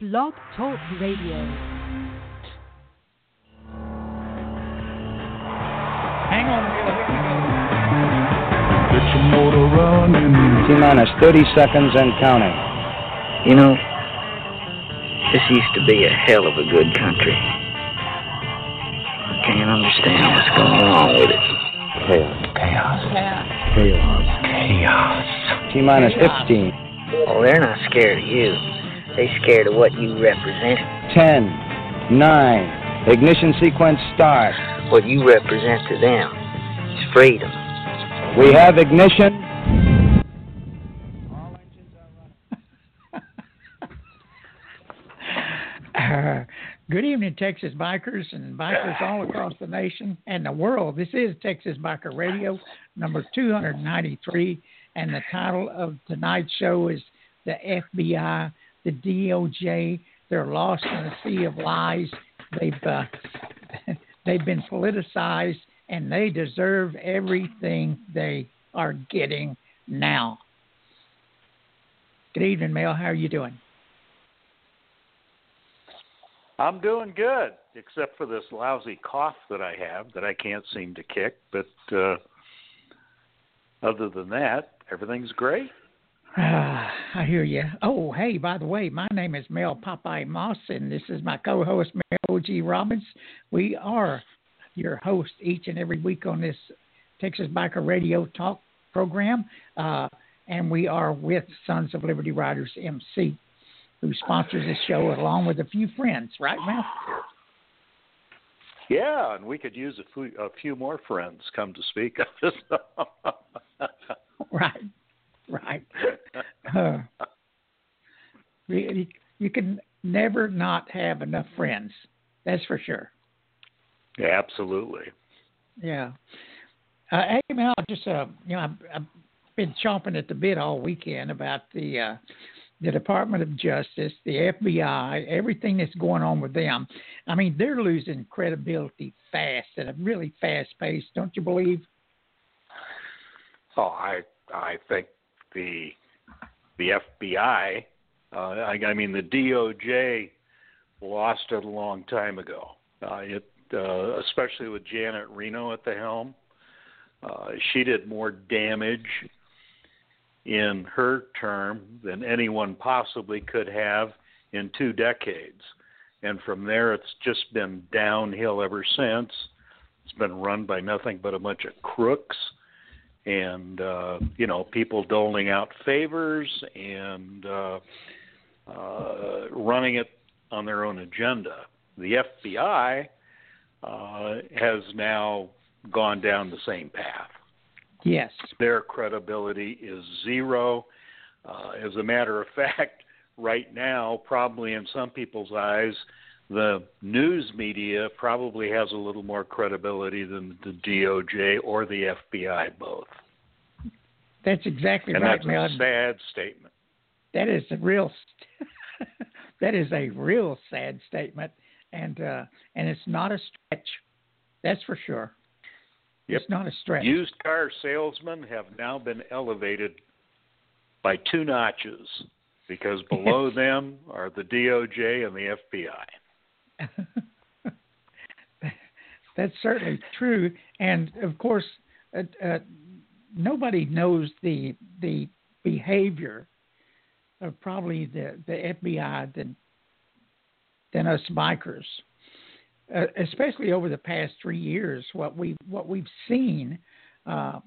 Blog Talk Radio. Hang on, Get your motor running. T minus 30 seconds and counting. You know, this used to be a hell of a good country. I can't understand what's going on with it. Chaos. Chaos. Chaos. Chaos. T minus 15. Oh, they're not scared of you. They scared of what you represent. 10. 9. Ignition sequence start. What you represent to them is freedom. We have ignition. Uh, good evening, Texas bikers and bikers all across the nation and the world. This is Texas Biker Radio, number 293, and the title of tonight's show is The FBI, the DOJ, they're lost in a sea of lies. They've, uh, they've been politicized, and they deserve everything they are getting now. Good evening, Mel. How are you doing? I'm doing good, except for this lousy cough that I have that I can't seem to kick. But uh, other than that, everything's great. Ah, I hear you. Oh, hey, by the way, my name is Mel Popeye Moss, and this is my co-host Mel G. Robins. We are your host each and every week on this Texas Biker Radio Talk program, uh, and we are with Sons of Liberty Riders MC, who sponsors this show along with a few friends. Right, Mel? Yeah, and we could use a few, a few more friends come to speak. Right, right. Uh, you, you can never not have enough friends. That's for sure. Yeah, absolutely. Yeah. Uh, hey, Mel, just uh, you know, I've, I've been chomping at the bit all weekend about the uh, the Department of Justice, the FBI, everything that's going on with them. I mean, they're losing credibility fast at a really fast pace. Don't you believe? Oh, I I think the the FBI, uh, I, I mean the DOJ, lost it a long time ago. Uh, it uh, especially with Janet Reno at the helm. Uh, she did more damage in her term than anyone possibly could have in two decades. And from there, it's just been downhill ever since. It's been run by nothing but a bunch of crooks and, uh, you know, people doling out favors and uh, uh, running it on their own agenda. The FBI uh, has now gone down the same path. Yes. Their credibility is zero. Uh, as a matter of fact, right now, probably in some people's eyes, the news media probably has a little more credibility than the DOJ or the FBI both. That's exactly and right, that's Mel. a sad statement. That is a real. that is a real sad statement, and uh, and it's not a stretch. That's for sure. Yep. It's not a stretch. Used car salesmen have now been elevated by two notches because below them are the DOJ and the FBI. That's certainly true, and of course, uh, uh, nobody knows the the behavior of probably the the FBI than than us bikers, uh, especially over the past three years. What we what we've seen, uh,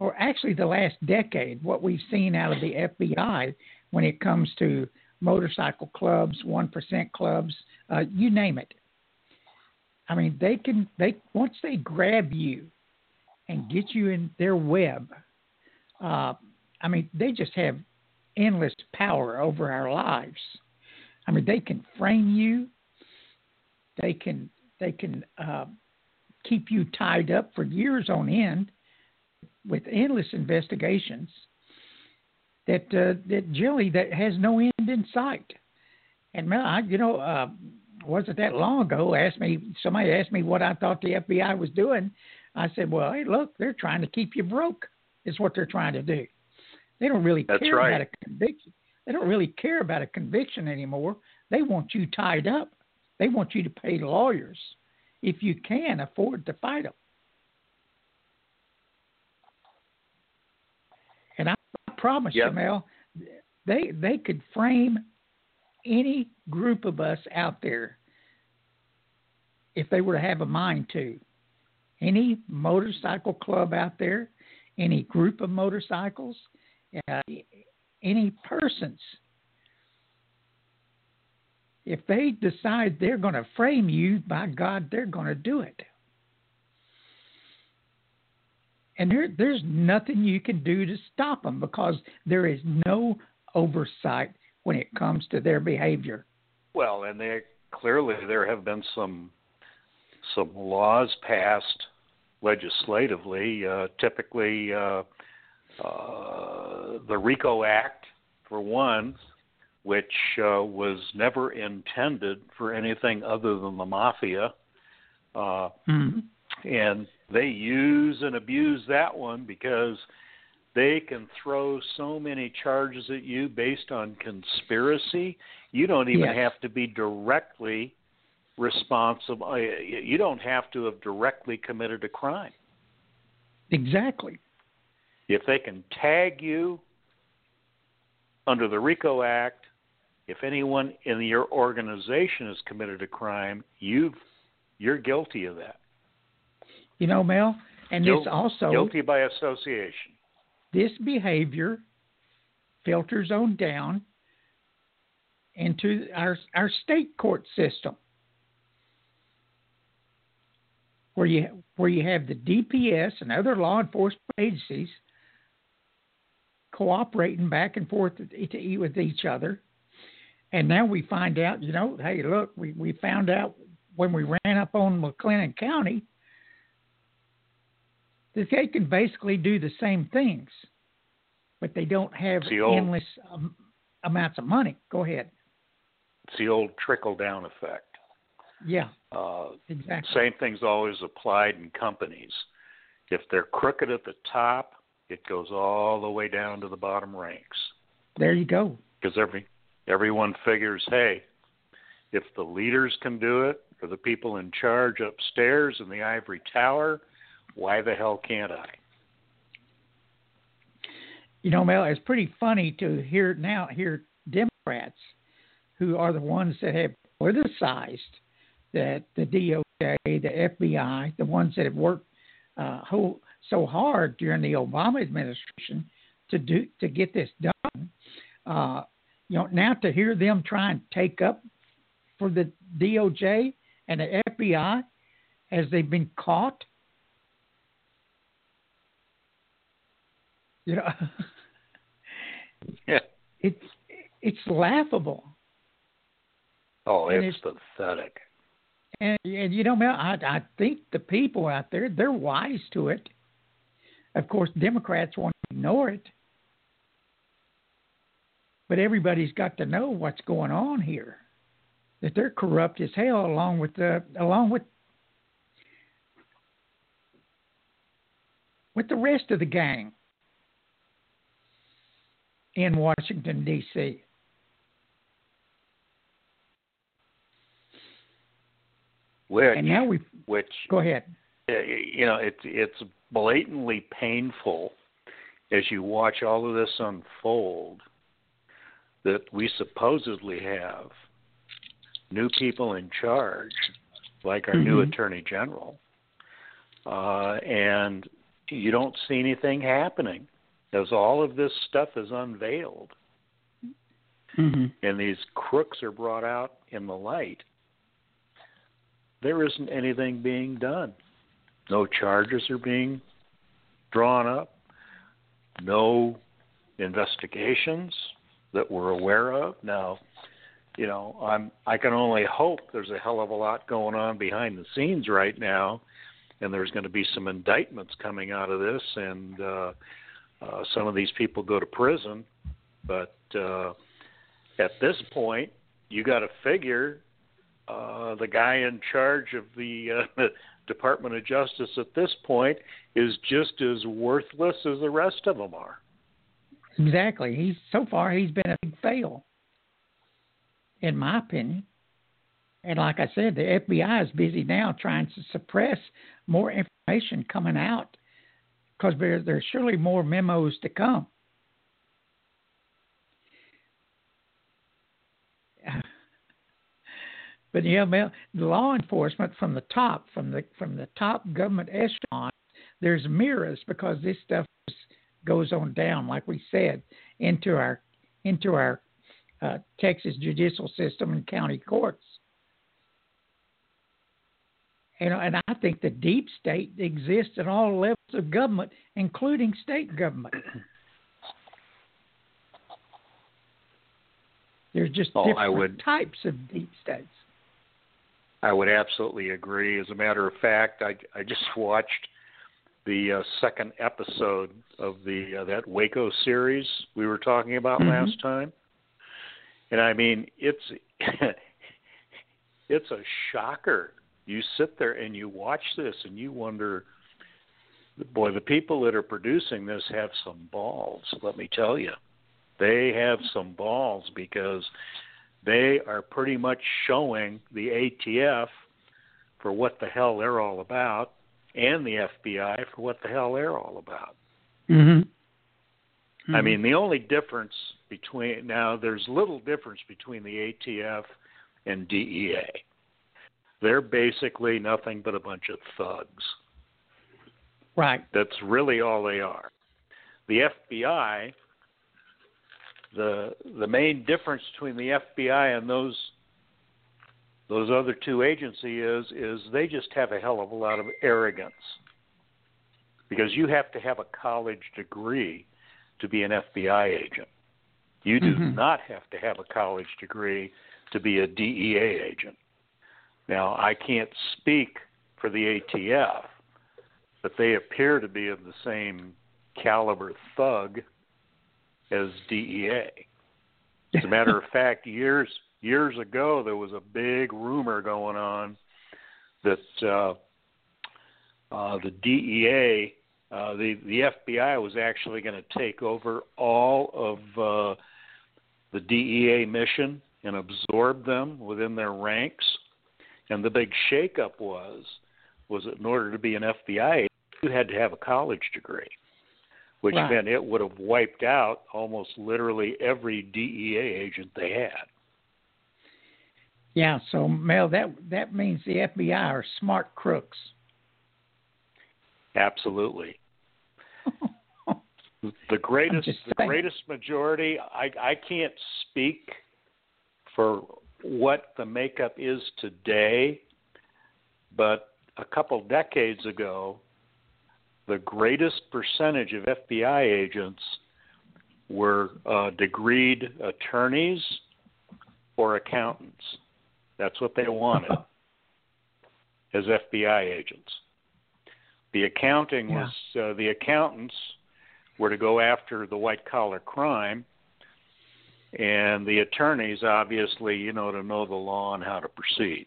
or actually the last decade, what we've seen out of the FBI when it comes to motorcycle clubs, one percent clubs, uh, you name it. I mean, they can they once they grab you and get you in their web. Uh, I mean, they just have endless power over our lives. I mean, they can frame you. They can they can uh, keep you tied up for years on end with endless investigations that uh, that generally that has no end in sight. And I, you know, uh, wasn't that long ago? Asked me somebody asked me what I thought the FBI was doing. I said, well, hey, look, they're trying to keep you broke. Is what they're trying to do. They don't really That's care right. about a conviction. They don't really care about a conviction anymore. they want you tied up. They want you to pay lawyers if you can afford to fight them. And I, I promise Yep. you, Mel, they they could frame any group of us out there if they were to have a mind to. Any motorcycle club out there, any group of motorcycles, uh, any persons. If they decide they're going to frame you, by God, they're going to do it. And there, there's nothing you can do to stop them because there is no oversight when it comes to their behavior. Well, and they clearly there have been some some laws passed legislatively. Uh, typically, uh, uh, the RICO Act, for one, which uh, was never intended for anything other than the mafia, uh, Mm-hmm. and they use and abuse that one because they can throw so many charges at you based on conspiracy. You don't even Yes. have to be directly responsible. uh, You don't have to have directly committed a crime. Exactly. If they can tag you under the RICO Act, if anyone in your organization has committed a crime, you've you're guilty of that. You know, Mel, and Guil- this also guilty by association. This behavior filters on down into our our state court system where you where you have the DPS and other law enforcement agencies cooperating back and forth with each- with each other. And now we find out you know hey look we we found out when we ran up on McLennan County they can basically do the same things, but they don't have the old- endless um, amounts of money. Go ahead. It's the old trickle down effect. Yeah, Uh, exactly. same thing's always applied in companies. If they're crooked at the top, it goes all the way down to the bottom ranks There you go. because every everyone figures, hey, if the leaders can do it, or the people in charge upstairs in the ivory tower, why the hell can't I? You know, Mel, it's pretty funny to hear now hear Democrats who are the ones that have politicized that the DOJ, the FBI, the ones that have worked uh, whole, so hard during the Obama administration to do to get this done. Uh, you know, now to hear them try and take up for the DOJ and the FBI as they've been caught. You know, Yeah. it's it's laughable. Oh, And it's pathetic. And, and you know, Mel, I, I think the people out there, they're wise to it. Of course, Democrats want to ignore it. But everybody's got to know what's going on here. That they're corrupt as hell along with the along with with the rest of the gang in Washington D.C. Which, And now we which go ahead. uh, you know, it's it's blatantly painful as you watch all of this unfold that we supposedly have new people in charge, like our new Mhm. attorney general, uh, and you don't see anything happening as all of this stuff is unveiled Mm-hmm. and these crooks are brought out in the light, there isn't anything being done. No charges are being drawn up, no investigations that we're aware of. Now, you know, I'm I can only hope there's a hell of a lot going on behind the scenes right now, and there's going to be some indictments coming out of this, and uh, uh, some of these people go to prison. But uh, at this point, you got to figure uh, the guy in charge of the uh, Department of Justice at this point is just as worthless as the rest of them are. Exactly. He's so far he's been a big fail. in my opinion. And like I said, the FBI is busy now trying to suppress more information coming out because there, there's surely more memos to come. But yeah, the law enforcement from the top, from the from the top government echelon, there's mirrors because this stuff goes on down, like we said, into our into our uh, Texas judicial system and county courts. And, and I think the deep state exists at all levels of government, including state government. There's just Oh, different would- types of deep states. I would absolutely agree. As a matter of fact, I I just watched the uh, second episode of the uh, that Waco series we were talking about Mhm. last time, and I mean it's it's a shocker. You sit there and you watch this and you wonder, boy, the people that are producing this have some balls. Let me tell you, they have some balls because they are pretty much showing the ATF for what the hell they're all about and the FBI for what the hell they're all about. Mm-hmm. I mean, the only difference between now there's little difference between the ATF and DEA. They're basically nothing but a bunch of thugs. Right. That's really all they are. The FBI, the the main difference between the FBI and those those other two agencies is is they just have a hell of a lot of arrogance. Because you have to have a college degree to be an FBI agent. You do Mhm. not have to have a college degree to be a DEA agent. Now, I can't speak for the ATF, but they appear to be of the same caliber thug as DEA. As a matter of fact, years years ago there was a big rumor going on that uh, uh, the DEA, uh, the the FBI was actually going to take over all of uh, the DEA mission and absorb them within their ranks. And the big shakeup was was that in order to be an FBI, agent, you had to have a college degree, which Right. meant it would have wiped out almost literally every DEA agent they had. Yeah, so Mel, that that means the FBI are smart crooks. Absolutely. The greatest the greatest majority I I can't speak for what the makeup is today, but a couple decades ago the greatest percentage of FBI agents were uh, degreed attorneys or accountants. That's what they wanted as FBI agents. The accounting Yeah. was uh, the accountants were to go after the white collar crime, and the attorneys obviously, you know, to know the law and how to proceed.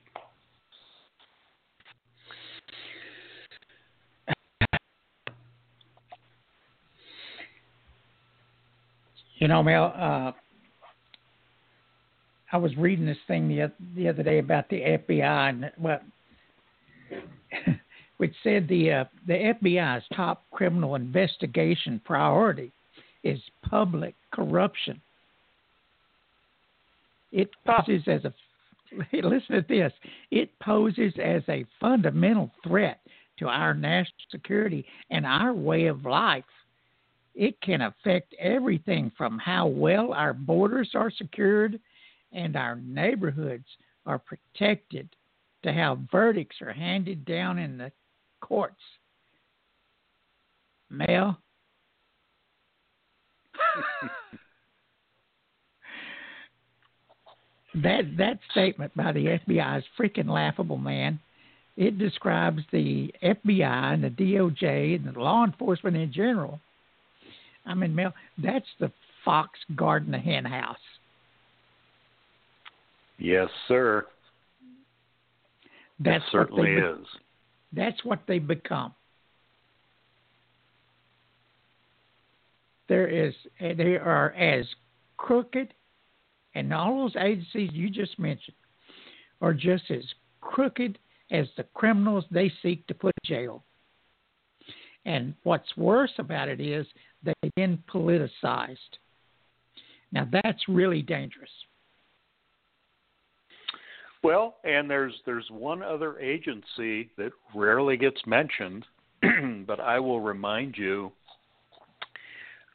You know, Mel, uh, I was reading this thing the, the other day about the FBI, and well, which said the uh, the FBI's top criminal investigation priority is public corruption. It poses as a listen to this. It poses as a fundamental threat to our national security and our way of life it can affect everything from how well our borders are secured and our neighborhoods are protected to how verdicts are handed down in the courts. Mel? that that statement by the FBI is freaking laughable, man. It describes the FBI and the DOJ and the law enforcement in general I mean, Mel, that's the fox guarding the hen house. Yes, sir. That's it certainly they, is. That's what they become. There is, eh, they are as crooked And all those agencies you just mentioned are just as crooked as the criminals they seek to put in jail. And what's worse about it is they've been politicized. Now that's really dangerous. Well, and there's there's one other agency that rarely gets mentioned, but I will remind you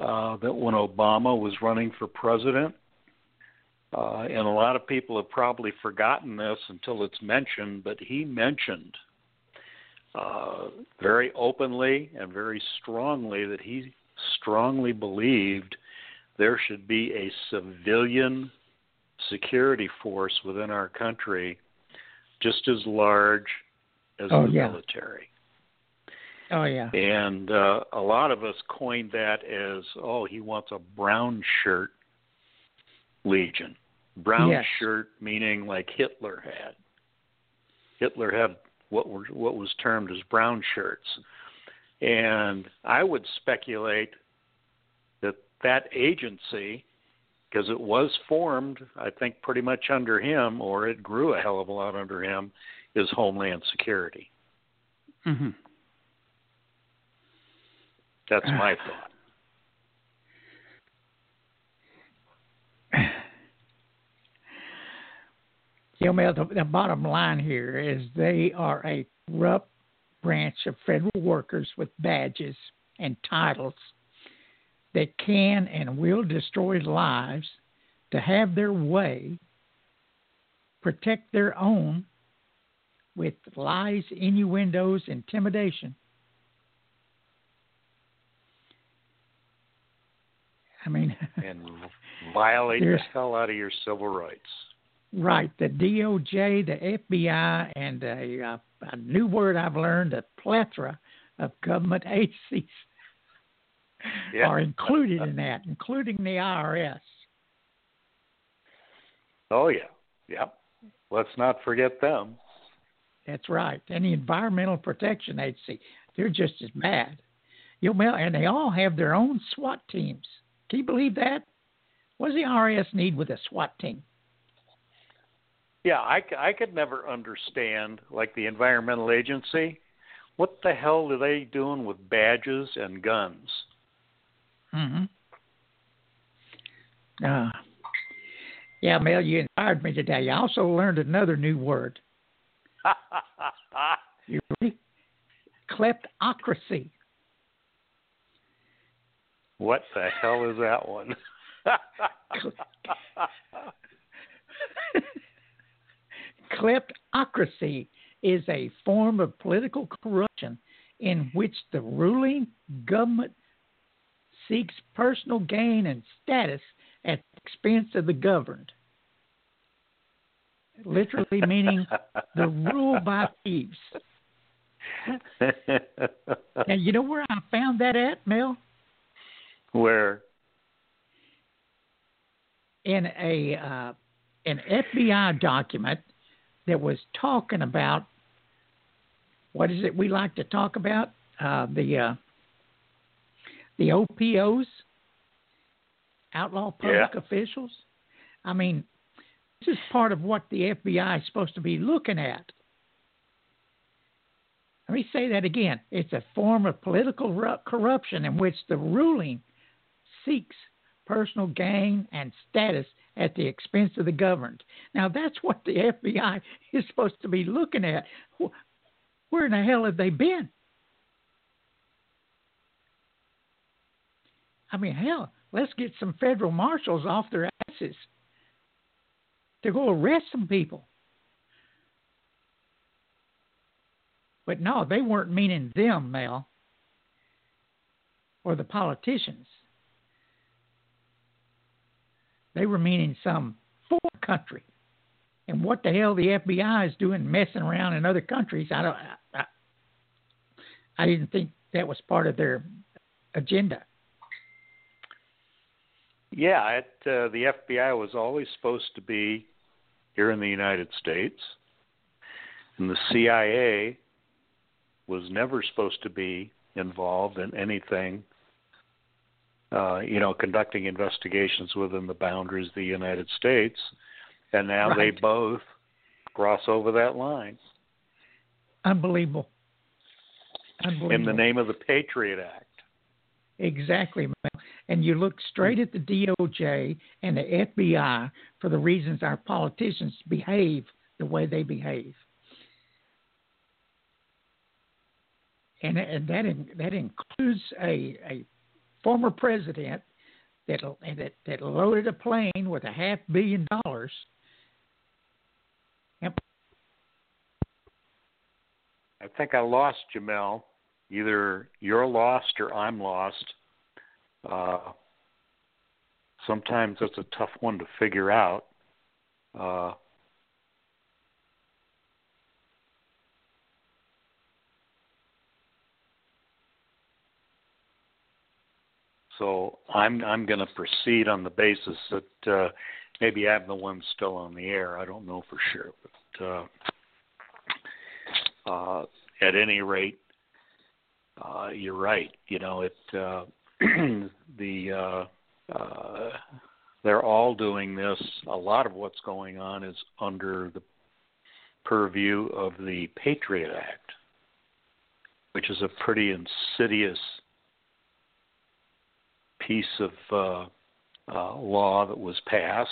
uh, that when Obama was running for president, uh, and a lot of people have probably forgotten this until it's mentioned, but he mentioned uh, very openly and very strongly that he strongly believed there should be a civilian security force within our country just as large as Oh, the yeah. military. Oh yeah. And uh, a lot of us coined that as, oh, he wants a brown shirt legion. Brown Yes. shirt meaning like Hitler had. Hitler had what were what was termed as brown shirts. And I would speculate that that agency, because it was formed, I think, pretty much under him, or it grew a hell of a lot under him, is Homeland Security. Mm-hmm. That's my thought. You know, the, the bottom line here is they are a corrupt branch of federal workers with badges and titles that can and will destroy lives to have their way, protect their own with lies, innuendos, intimidation. I mean, and violate the hell out of your civil rights. Right, the DOJ, the FBI, and a, uh, a new word I've learned, a plethora of government agencies Yeah. are included in that, including the IRS. Oh yeah, yep. Let's not forget them. That's right, and the Environmental Protection Agency. They're just as bad. You know, and they all have their own SWAT teams. Can you believe that? What does the IRS need with a SWAT team? Yeah, I, I could never understand like the environmental agency. What the hell are they doing with badges and guns? Mm-hmm. Uh, yeah, Mel, you inspired me today. I also learned another new word. You ready? Kleptocracy. what the hell is that one? Kleptocracy is a form of political corruption in which the ruling government seeks personal gain and status at the expense of the governed. Literally meaning the rule by thieves. And you know where I found that at, Mel? Where? in a uh, an FBI document that was talking about what is it we like to talk about uh, the uh, the OPOs, outlaw public Yeah. officials. I mean, this is part of what the FBI is supposed to be looking at. Let me say that again. It's a form of political ru- corruption in which the ruling seeks personal gain and status at the expense of the governed. Now, that's what the FBI is supposed to be looking at. Where in the hell have they been? I mean, hell, let's get some federal marshals off their asses to go arrest some people. But no, they weren't meaning them, Mel, or the politicians. They were meaning some foreign country. And what the hell the FBI is doing messing around in other countries, I don't I, I, didn't think that was part of their agenda. Yeah, it, uh, the FBI was always supposed to be here in the United States, and the CIA was never supposed to be involved in anything uh, you know, conducting investigations within the boundaries of the United States, and now Right. they both cross over that line Unbelievable. Unbelievable. in the name of the Patriot Act. Exactly, Mel. And you look straight at the DOJ and the FBI for the reasons our politicians behave the way they behave. And, and that in, that includes a, a former president that, that that loaded a plane with a half billion dollars. I think I lost Jamel. Either you're lost or I'm lost. Uh, sometimes it's a tough one to figure out. Uh, so I'm I'm going to proceed on the basis that uh, maybe I'm the one still on the air. I don't know for sure, but. Uh, uh, at any rate, uh, you're right. You know, it uh, the uh, uh, they're all doing this. A lot of what's going on is under the purview of the Patriot Act, which is a pretty insidious piece of uh, uh, law that was passed,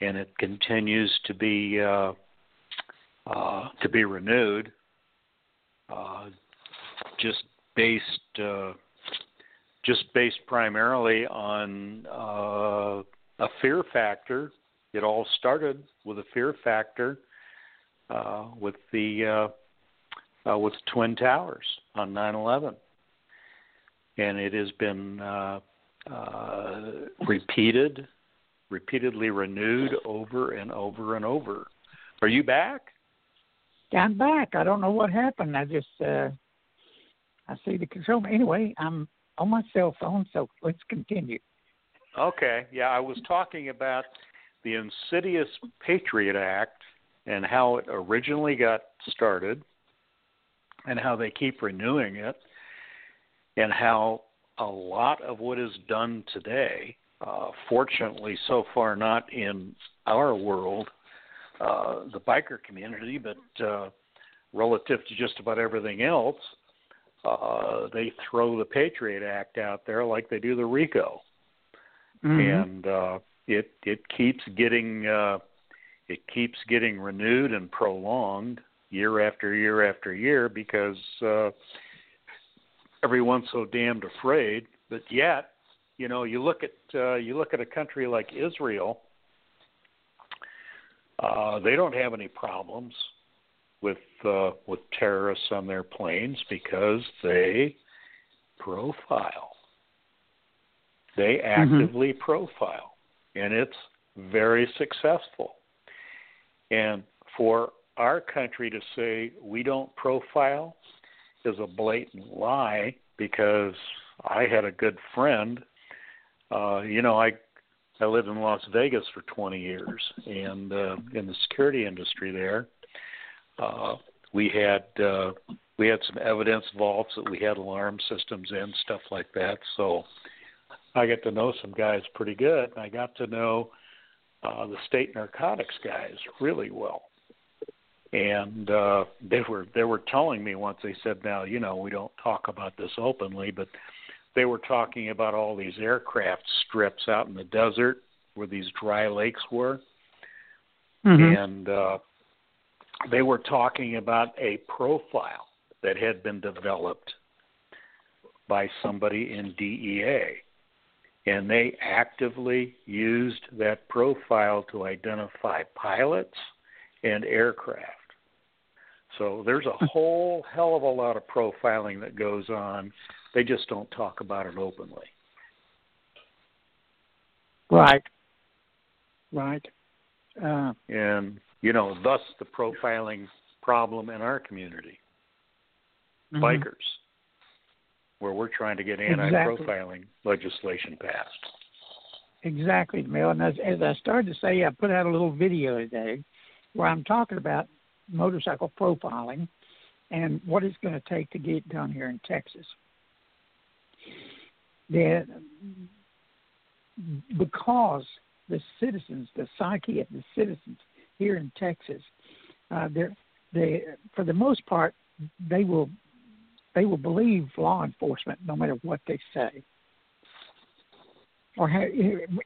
and it continues to be uh, to be renewed, just based just based primarily on uh, a fear factor. It all started with a fear factor uh, with the uh, with Twin Towers on 9/11, and it has been uh, uh, repeated, repeatedly renewed over and over and over. Are you back? I'm back. I don't know what happened. I just uh I see the control. Anyway, I'm on my cell phone, so let's continue. Okay, yeah, I was talking about the insidious Patriot Act and how it originally got started and how they keep renewing it and how a lot of what is done today, uh, fortunately so far not in our world, uh, the biker community, but uh, relative to just about everything else, uh, they throw the Patriot Act out there like they do the RICO, and uh, it it keeps getting uh, it keeps getting renewed and prolonged year after year after year because uh, everyone's so damned afraid. But yet, you know, you look at uh, you look at a country like Israel. Uh, they don't have any problems with uh, with terrorists on their planes because they profile. They actively profile, and it's very successful. And for our country to say we don't profile is a blatant lie because I had a good friend. Uh, you know, I I lived in Las Vegas for 20 years, and uh, in the security industry there, uh, we had uh, we had some evidence vaults that we had alarm systems in, stuff like that. So I got to know some guys pretty good, and I got to know uh, the state narcotics guys really well. And uh, they were they were telling me once they said, now you know we don't talk about this openly, but they were talking about all these aircraft strips out in the desert where these dry lakes were, and uh, they were talking about a profile that had been developed by somebody in DEA. And they actively used that profile to identify pilots and aircraft. So there's a whole hell of a lot of profiling that goes on. They just don't talk about it openly. Right. Right. Uh, And, you know, thus the profiling problem in our community. mhm. bikers, where we're trying to get anti-profiling legislation passed. Exactly, Mel. And as, as I started to say, I put out a little video today where I'm talking about motorcycle profiling and what it's going to take to get it done here in Texas. that because the citizens, the psyche of the citizens here in Texas, uh, they're they for the most part they will they will believe law enforcement no matter what they say, or ha-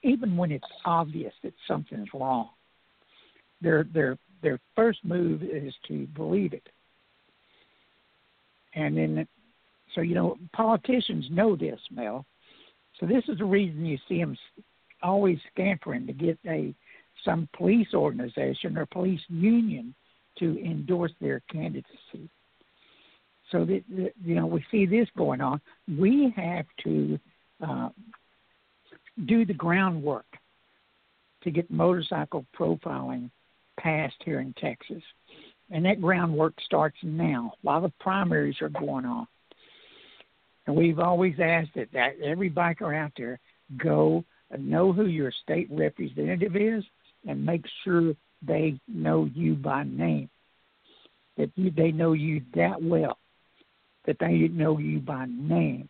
even when it's obvious that something's wrong. Their their their first move is to believe it, and then so you know politicians know this, Mel. So this is the reason you see them always scampering to get a some police organization or police union to endorse their candidacy. So that you know we see this going on. We have to uh, do the groundwork to get motorcycle profiling passed here in Texas, and that groundwork starts now. A lot of primaries are going on, and we've always asked that, that every biker out there go know who your state representative is and make sure they know you by name. That you, they know you that well, that they know you by name.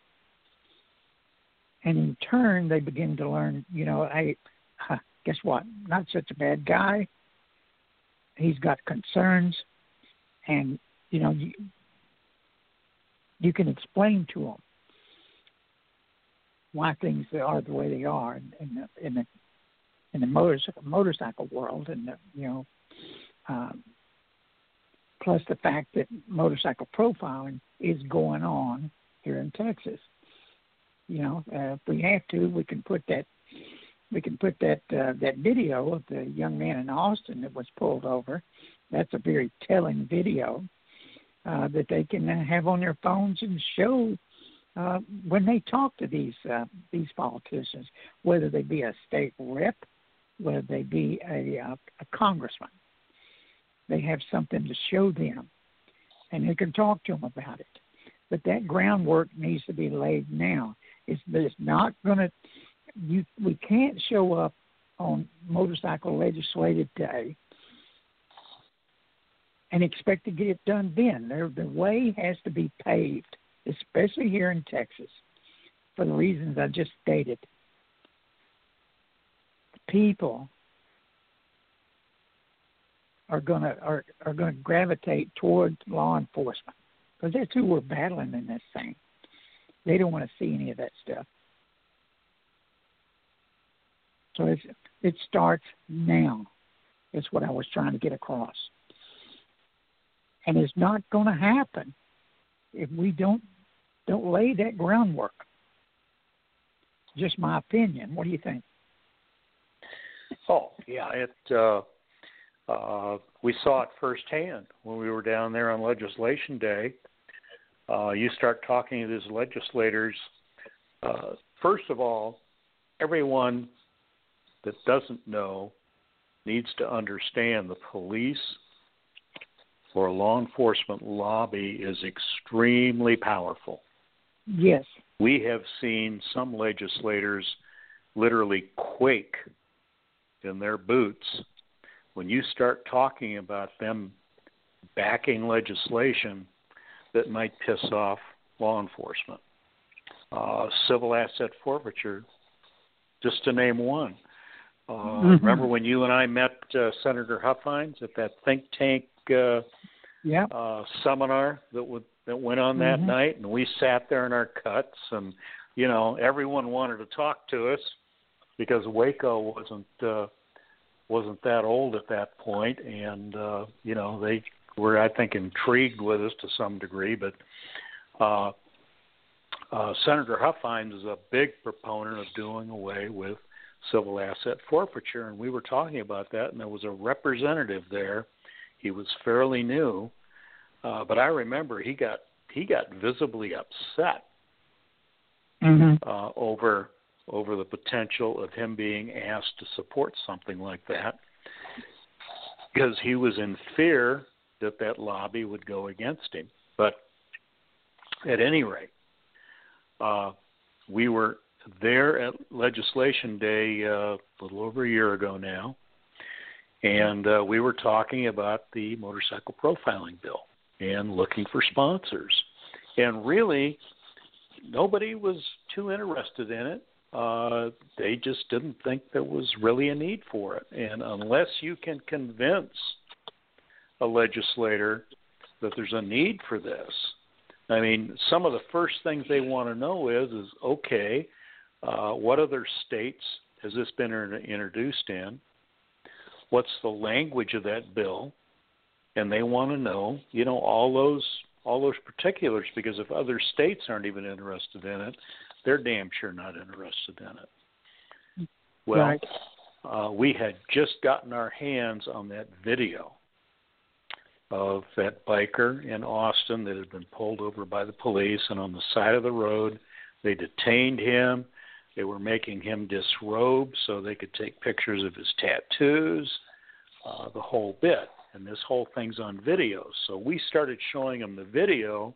And in turn, they begin to learn, you know, I guess what? Not such a bad guy. He's got concerns, and you know, you, you can explain to him why things are the way they are in, in the in the in the motorcycle motorcycle world, and the, you know, um, plus the fact that motorcycle profiling is going on here in Texas. You know, uh, if we have to, we can put that we can put that uh, that video of the young man in Austin that was pulled over. That's a very telling video uh, that they can have on their phones and show uh, when they talk to these uh, these politicians, whether they be a state rep, whether they be a, a, a congressman, they have something to show them, and they can talk to them about it. But that groundwork needs to be laid now. It's, it's not going to. You we can't show up on motorcycle legislative day and expect to get it done then. There, the way has to be paved especially here in Texas, for the reasons I just stated. People are gonna are are gonna gravitate towards law enforcement because that's who we're battling in this thing. They don't want to see any of that stuff. So it's, it starts now. Is what I was trying to get across. And it's not going to happen if we don't don't lay that groundwork. Just my opinion. What do you think? Oh yeah, it. Uh, uh, we saw it firsthand when we were down there on legislation day. Uh, you start talking to these legislators. Uh, first of all, everyone that doesn't know needs to understand the police or law enforcement lobby is extremely powerful. Yes. We have seen some legislators literally quake in their boots when you start talking about them backing legislation that might piss off law enforcement. Uh, civil asset forfeiture, just to name one. Uh, mm-hmm. Remember when you and I met uh, Senator Huffines at that think tank uh, yeah. uh, seminar that would that went on that mm-hmm. night, and we sat there in our cuts, and you know everyone wanted to talk to us because Waco wasn't uh, wasn't that old at that point, and uh, you know they were I think intrigued with us to some degree, but. Uh, uh, Senator Huffines is a big proponent of doing away with civil asset forfeiture, and we were talking about that, and there was a representative there. He was fairly new, uh, but I remember he got he got visibly upset mm-hmm. uh, over over the potential of him being asked to support something like that because he was in fear that that lobby would go against him. But at any rate, uh, we were there at legislation day uh, a little over a year ago now, and uh, we were talking about the motorcycle profiling bill and looking for sponsors. And really, nobody was too interested in it. Uh, they just didn't think there was really a need for it. And unless you can convince a legislator that there's a need for this, I mean, some of the first things they want to know is, is okay, uh, what other states has this been introduced in? What's the language of that bill? And they want to know, you know, all those all those particulars because if other states aren't even interested in it, they're damn sure not interested in it. Well, Right. uh, we had just gotten our hands on that video of that biker in Austin that had been pulled over by the police, and on the side of the road, they detained him. They were making him disrobe so they could take pictures of his tattoos, uh, the whole bit. And this whole thing's on video. So we started showing them the video,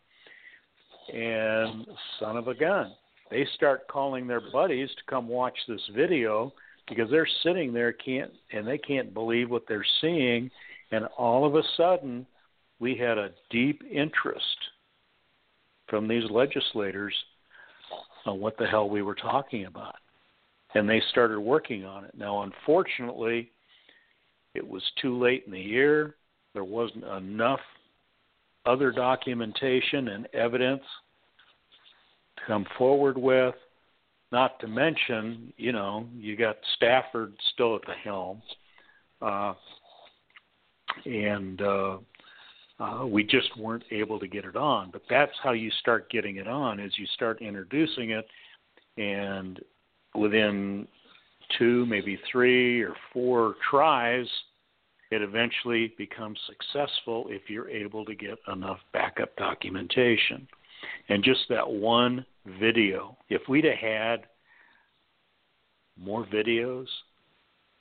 and son of a gun, they start calling their buddies to come watch this video because they're sitting there can't and they can't believe what they're seeing and all of a sudden we had a deep interest from these legislators on what the hell we were talking about. And they started working on it. Now unfortunately it was too late in the year. There wasn't enough other documentation and evidence to come forward with. Not to mention, you know, you got Stafford still at the helm, uh, and uh, uh, we just weren't able to get it on. But that's how you start getting it on: is you start introducing it, and within two, maybe three or four tries, it eventually becomes successful if you're able to get enough backup documentation. And just that one video, if we'd have had more videos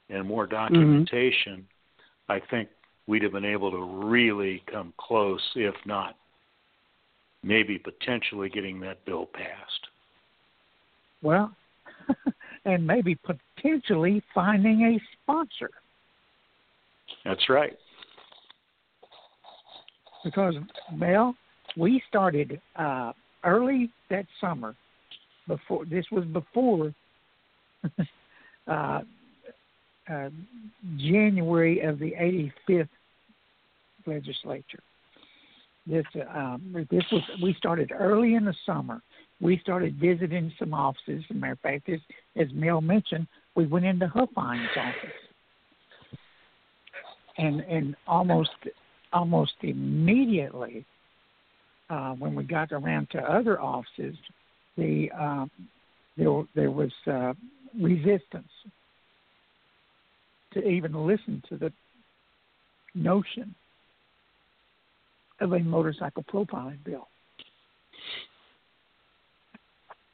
and more documentation, I think we'd have been able to really come close, if not maybe potentially getting that bill passed. Well, and maybe potentially finding a sponsor That's right. because Mel, we started uh, early that summer. Before this was before uh, uh, January of the 85th legislature. This um, this was we started early in the summer. We started visiting some offices. As a matter of fact, as, as Mel mentioned, we went into Huffines' office, and and almost almost immediately uh, when we got around to other offices, the um, there there was uh, resistance to even listen to the notion of a motorcycle profiling bill.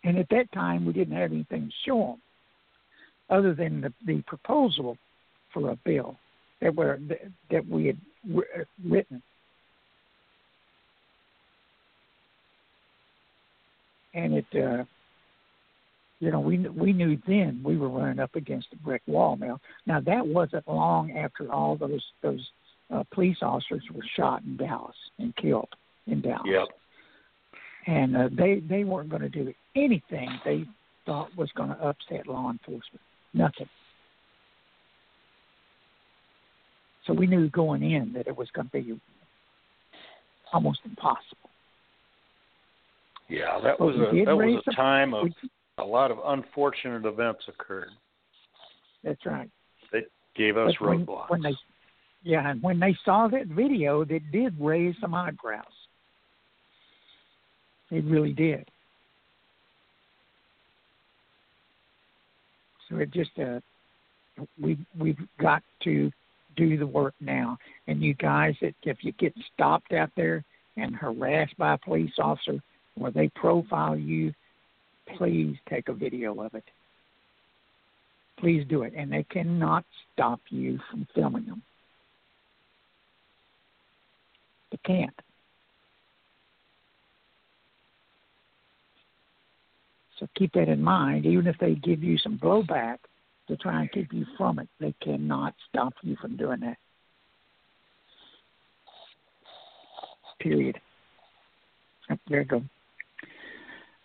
And at that time, we didn't have anything to show them other than the, the proposal for a bill that were that we had written. And it, uh, you know, we we knew then we were running up against a brick wall. Now, now that wasn't long after all those those uh, police officers were shot in Dallas and killed in Dallas. Yep. And uh, they they weren't going to do anything they thought was going to upset law enforcement. Nothing. So we knew going in that it was going to be almost impossible. Yeah, that was a that was a time of we- a lot of unfortunate events occurred. That's right. That gave us But when, roadblocks. when they, yeah, and when they saw that video, that did raise some eyebrows. It really did. So it just, uh, we we've got to do the work now. And you guys, that if you get stopped out there and harassed by a police officer, or they profile you, please take a video of it. Please do it, and they cannot stop you from filming them. They can't. So keep that in mind. Even if they give you some blowback to try and keep you from it, they cannot stop you from doing that. Period. Yep, There you go.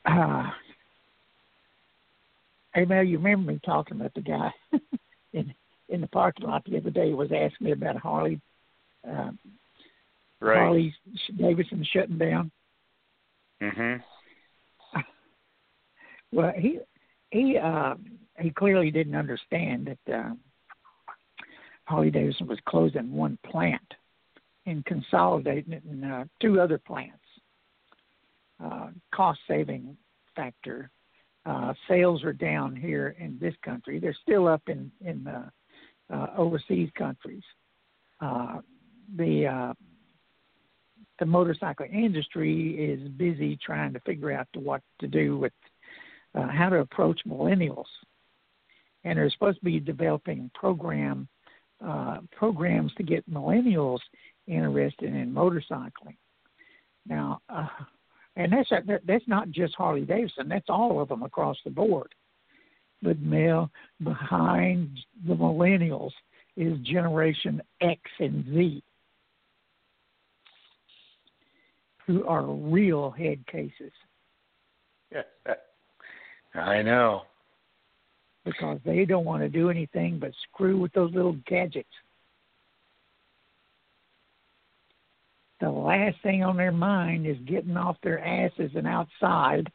Uh, hey Mel, you remember me talking about the guy in in the parking lot the other day was asking me about Harley uh, right. Harley Davidson shutting down. Mhm. Well, he he uh, he clearly didn't understand that uh, Harley Davidson was closing one plant and consolidating it in uh, two other plants. Uh, cost saving factor. Uh, sales are down here in this country. They're still up in in uh, uh, overseas countries. Uh, the uh, the motorcycle industry is busy trying to figure out what to do with uh, how to approach millennials, and they're supposed to be developing program uh, programs to get millennials interested in motorcycling. Now, uh, and that's that's not just Harley Davidson; that's all of them across the board. But Mel, behind the millennials is Generation X and Z, who are real head cases I know. because they don't want to do anything but screw with those little gadgets. The last thing on their mind is getting off their asses and outside,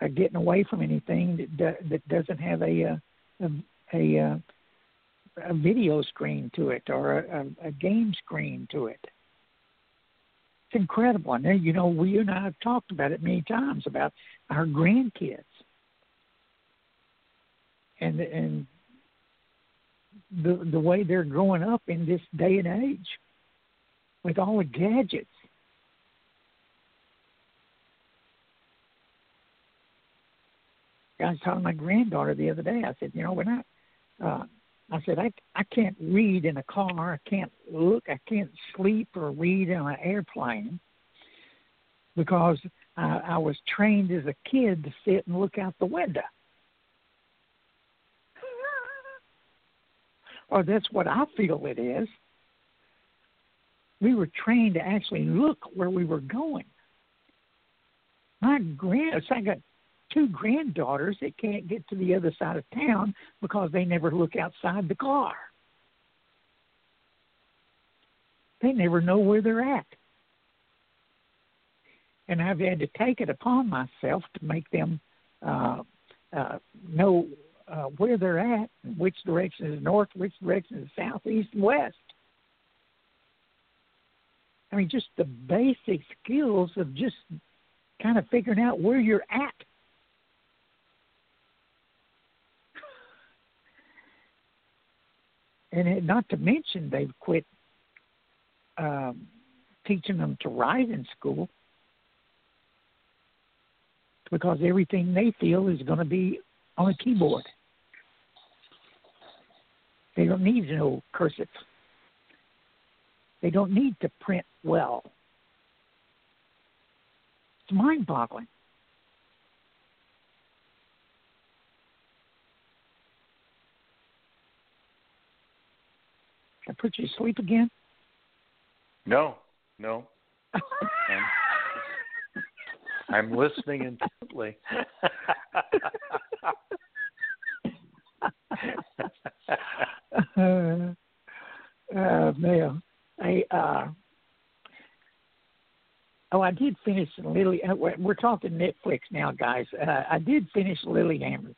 or getting away from anything that do- that doesn't have a uh, a a, uh, a video screen to it or a, a, a game screen to it. It's incredible. And you know, we and I have talked about it many times about our grandkids and and the the way they're growing up in this day and age with all the gadgets. I was talking to my granddaughter the other day. I said, you know, we're not. Uh, I said, I I can't read in a car. I can't look. I can't sleep or read in an airplane because I, I was trained as a kid to sit and look out the window. Or that's what I feel it is. We were trained to actually look where we were going. My grand, I got two granddaughters that can't get to the other side of town because they never look outside the car. They never know where they're at. And I've had to take it upon myself to make them uh, uh, know uh, where they're at, which direction is north, which direction is south, east, and west. I mean, just the basic skills of just kind of figuring out where you're at. And not to mention, they've quit um, teaching them to write in school because everything they feel is going to be on a keyboard. They don't need to know cursive. They don't need to print well. It's mind boggling. Can I put you to sleep again? No, no. I'm, I'm listening intently. uh, uh, I uh, oh, I did finish Lily. Uh, we're we're talking Netflix now, guys. Uh, I did finish Lilyhammer.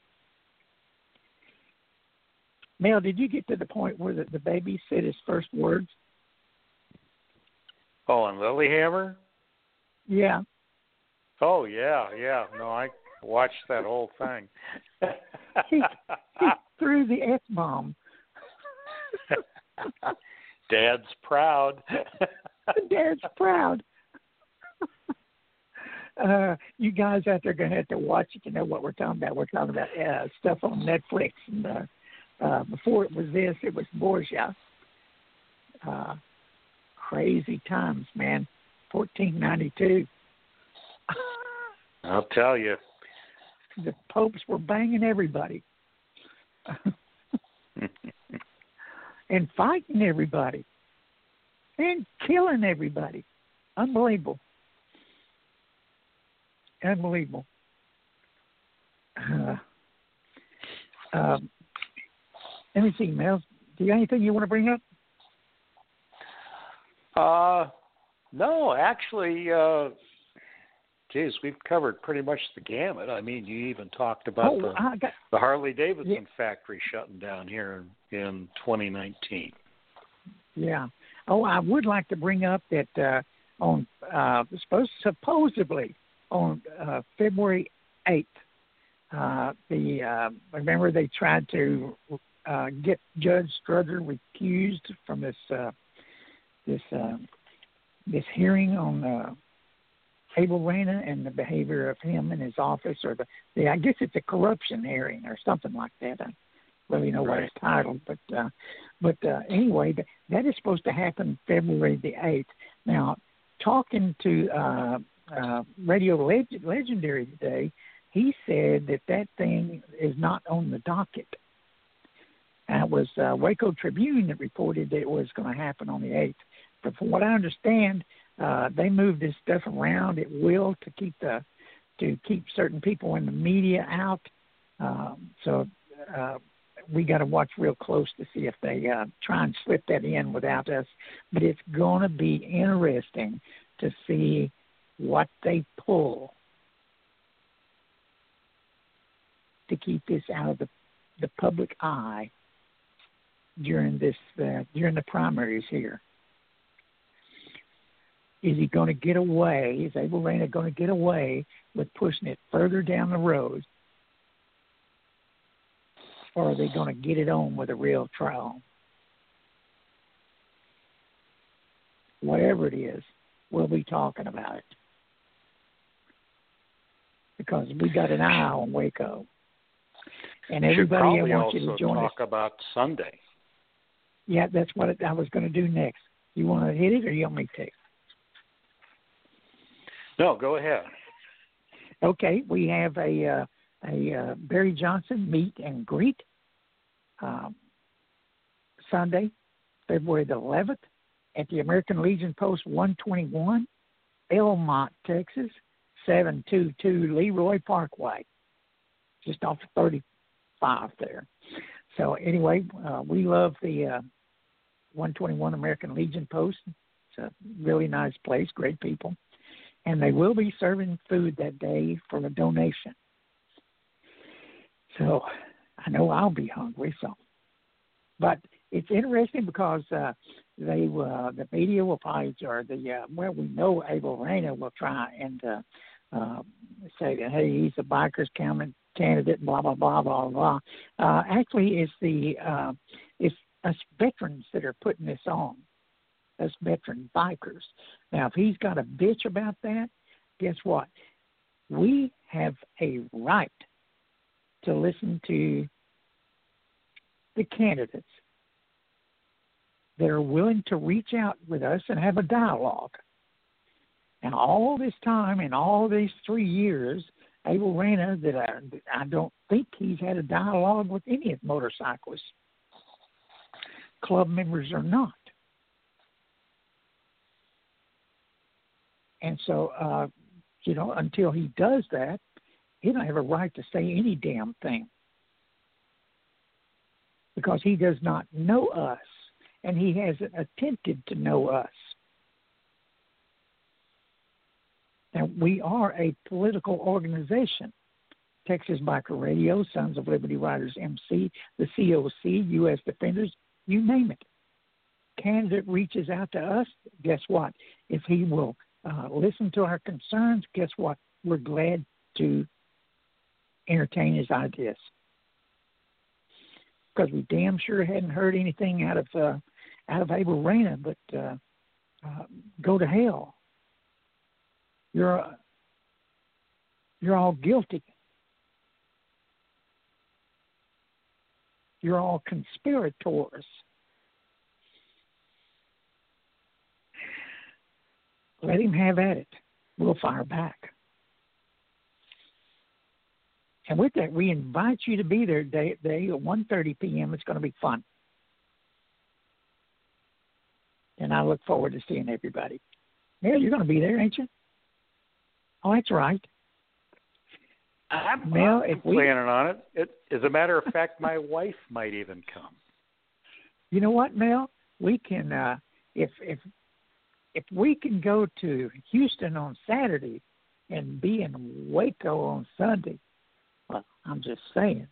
Mel, did you get to the point where the, the baby said his first words? oh, and Lilyhammer? Yeah. Oh yeah, yeah. No, I watched that whole thing. He, he threw the F bomb. Dad's proud. Dad's proud. uh, you guys out there are going to have to watch it to know what we're talking about. We're talking about uh, stuff on Netflix. And uh, uh, before it was this, it was Borgia. Uh, crazy times, man. 1492. I'll tell you. the popes were banging everybody and fighting everybody and killing everybody. Unbelievable. unbelievable. Uh, um, Mel. Do you have anything you want to bring up? Uh, no, actually, uh, geez, we've covered pretty much the gamut. I mean, you even talked about oh, the, got, the Harley Davidson Yeah. factory shutting down here in, in 2019. yeah. Oh, I would like to bring up that uh, on uh, supposed supposedly on uh, February eighth, uh, the uh, remember they tried to uh, get Judge Strother recused from this uh, this uh, this hearing on uh, Abel Reyna and the behavior of him in his office, or the, the I guess it's a corruption hearing or something like that. I don't really know what it's titled, but uh, but uh, anyway, th- that is supposed to happen February the eighth. Now, talking to uh, uh, Radio Leg- Legendary today, he said that that thing is not on the docket. And it was uh, Waco Tribune that reported that it was going to happen on the 8th. But from what I understand, uh, they moved this stuff around at will to keep the to keep certain people in the media out. Um, so uh, we got to watch real close to see if they uh, try and slip that in without us. But it's going to be interesting to see what they pull to keep this out of the the public eye during this uh, during the primaries here. Is he going to get away? Is Abel Reyna going to get away with pushing it further down the road, or are they going to get it on with a real trial? Whatever it is, we'll be talking about it because we got an eye on Waco, and everybody wants you to join us. talk about Sunday. Yeah, that's what I was going to do next. You want to hit it, or you want me to? No, go ahead. Okay, we have a uh, a uh, Barry Johnson meet and greet um, Sunday, February the 11th, at the American Legion Post 121, Elm Mott, Texas, 722 Leroy Parkway, just off of 35 there. So anyway, uh, we love the uh, 121 American Legion Post. It's a really nice place, great people and they will be serving food that day for a donation. So I know I'll be hungry. So, but it's interesting because uh, they uh, the media will probably or the uh, well we know Abel Reyna will try and uh, uh, say that hey he's a bikers county candidate blah blah blah blah blah. Uh, actually, it's the uh, it's us veterans that are putting this on us veteran bikers. Now, if he's got a bitch about that, guess what? We have a right to listen to the candidates that are willing to reach out with us and have a dialogue. And all this time in all these three years, Abel Reyna, that I, I don't think he's had a dialogue with any of the motorcyclists, club members or not. And so, uh, you know, until he does that, he don't have a right to say any damn thing because he does not know us and he hasn't attempted to know us. Now, we are a political organization. Texas Biker Radio, Sons of Liberty Riders MC, the COC, U.S. Defenders, you name it. Candidate reaches out to us, guess what? If he will uh, listen to our concerns, guess what? We're glad to entertain his ideas because we damn sure hadn't heard anything out of uh, out of Abel Reyna, but uh, uh, go to hell. You're uh, you're all guilty. You're all conspirators. Let him have at it. We'll fire back. And with that, we invite you to be there day, day at 1.30 p.m. It's going to be fun. And I look forward to seeing everybody. Mary, you're going to be there, ain't you? Oh, that's right. I'm, Mel, I'm we- planning on it. it. As a matter of fact, my wife might even come. You know what, Mel? We can uh if if if we can go to Houston on Saturday and be in Waco on Sunday, well, I'm just saying.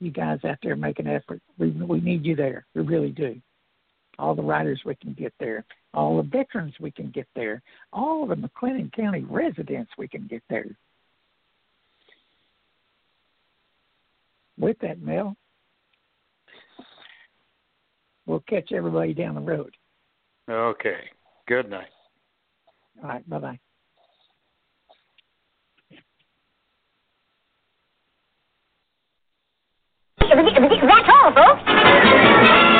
You guys out there make an effort. We we need you there. We really do. All the riders we can get there, all the veterans we can get there, all the McLennan County residents we can get there. With that, Mel, we'll catch everybody down the road. Okay. Good night. All right, bye bye. That's all, folks.